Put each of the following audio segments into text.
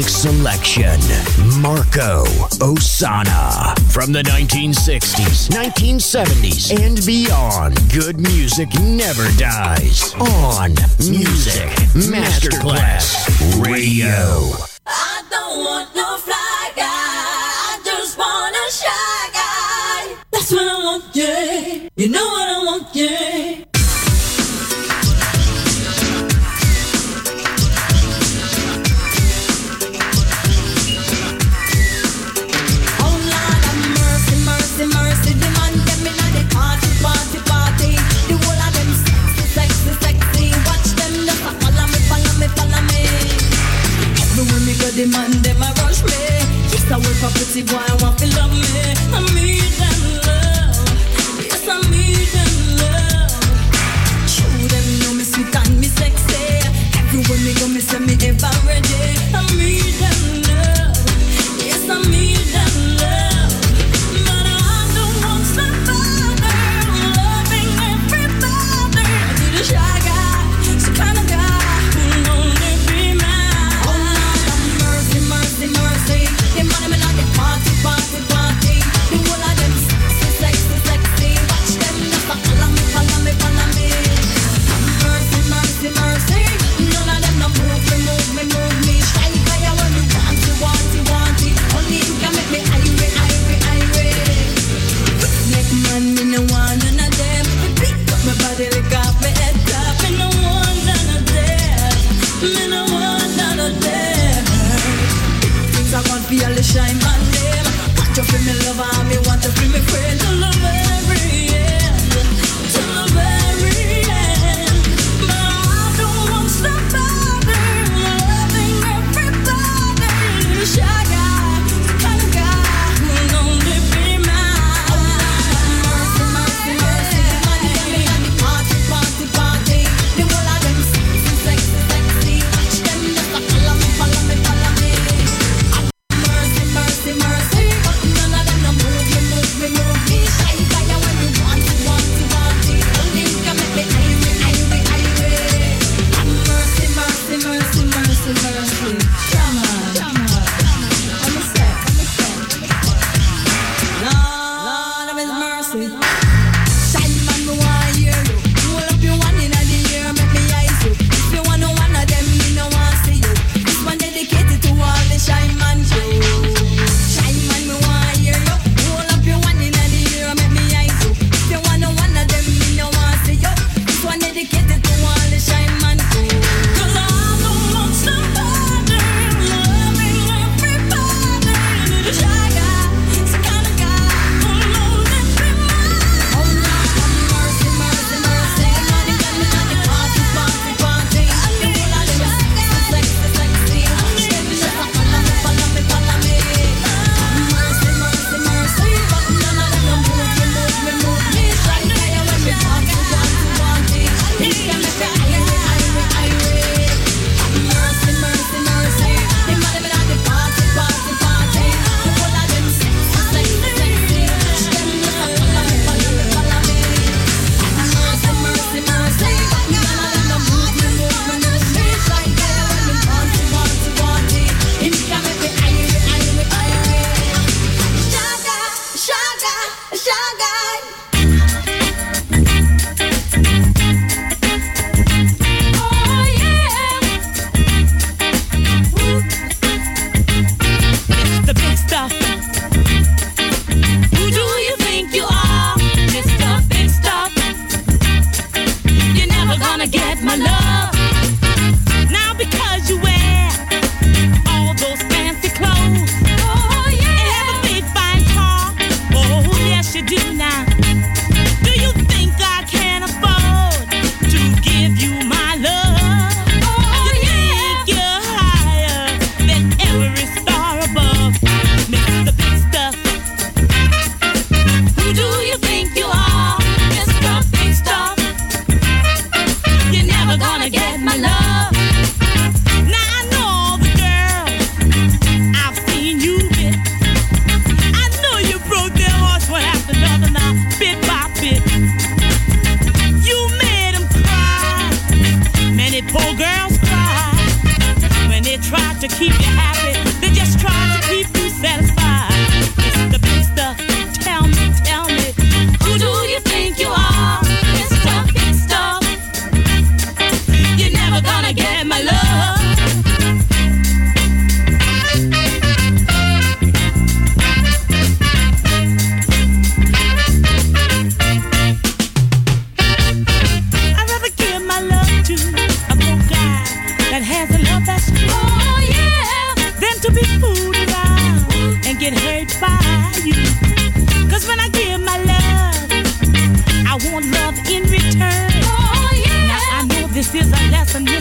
Music selection, Marco Ossanna. From the 1960s, 1970s, and beyond, good music never dies. On Music Masterclass Radio. I don't want no fly guy. I just want a shy guy. That's what I want, yeah. You know what I want, yeah. the man dem a rush me. Yes, I work for pretty boy, I want to love me. I need them love. Yes, I need them love. Show them know me sweet and me sexy. Everywhere me go, me say me ever ready. I need them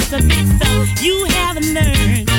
semester you haven't learned.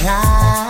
Sleepless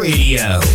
Radio.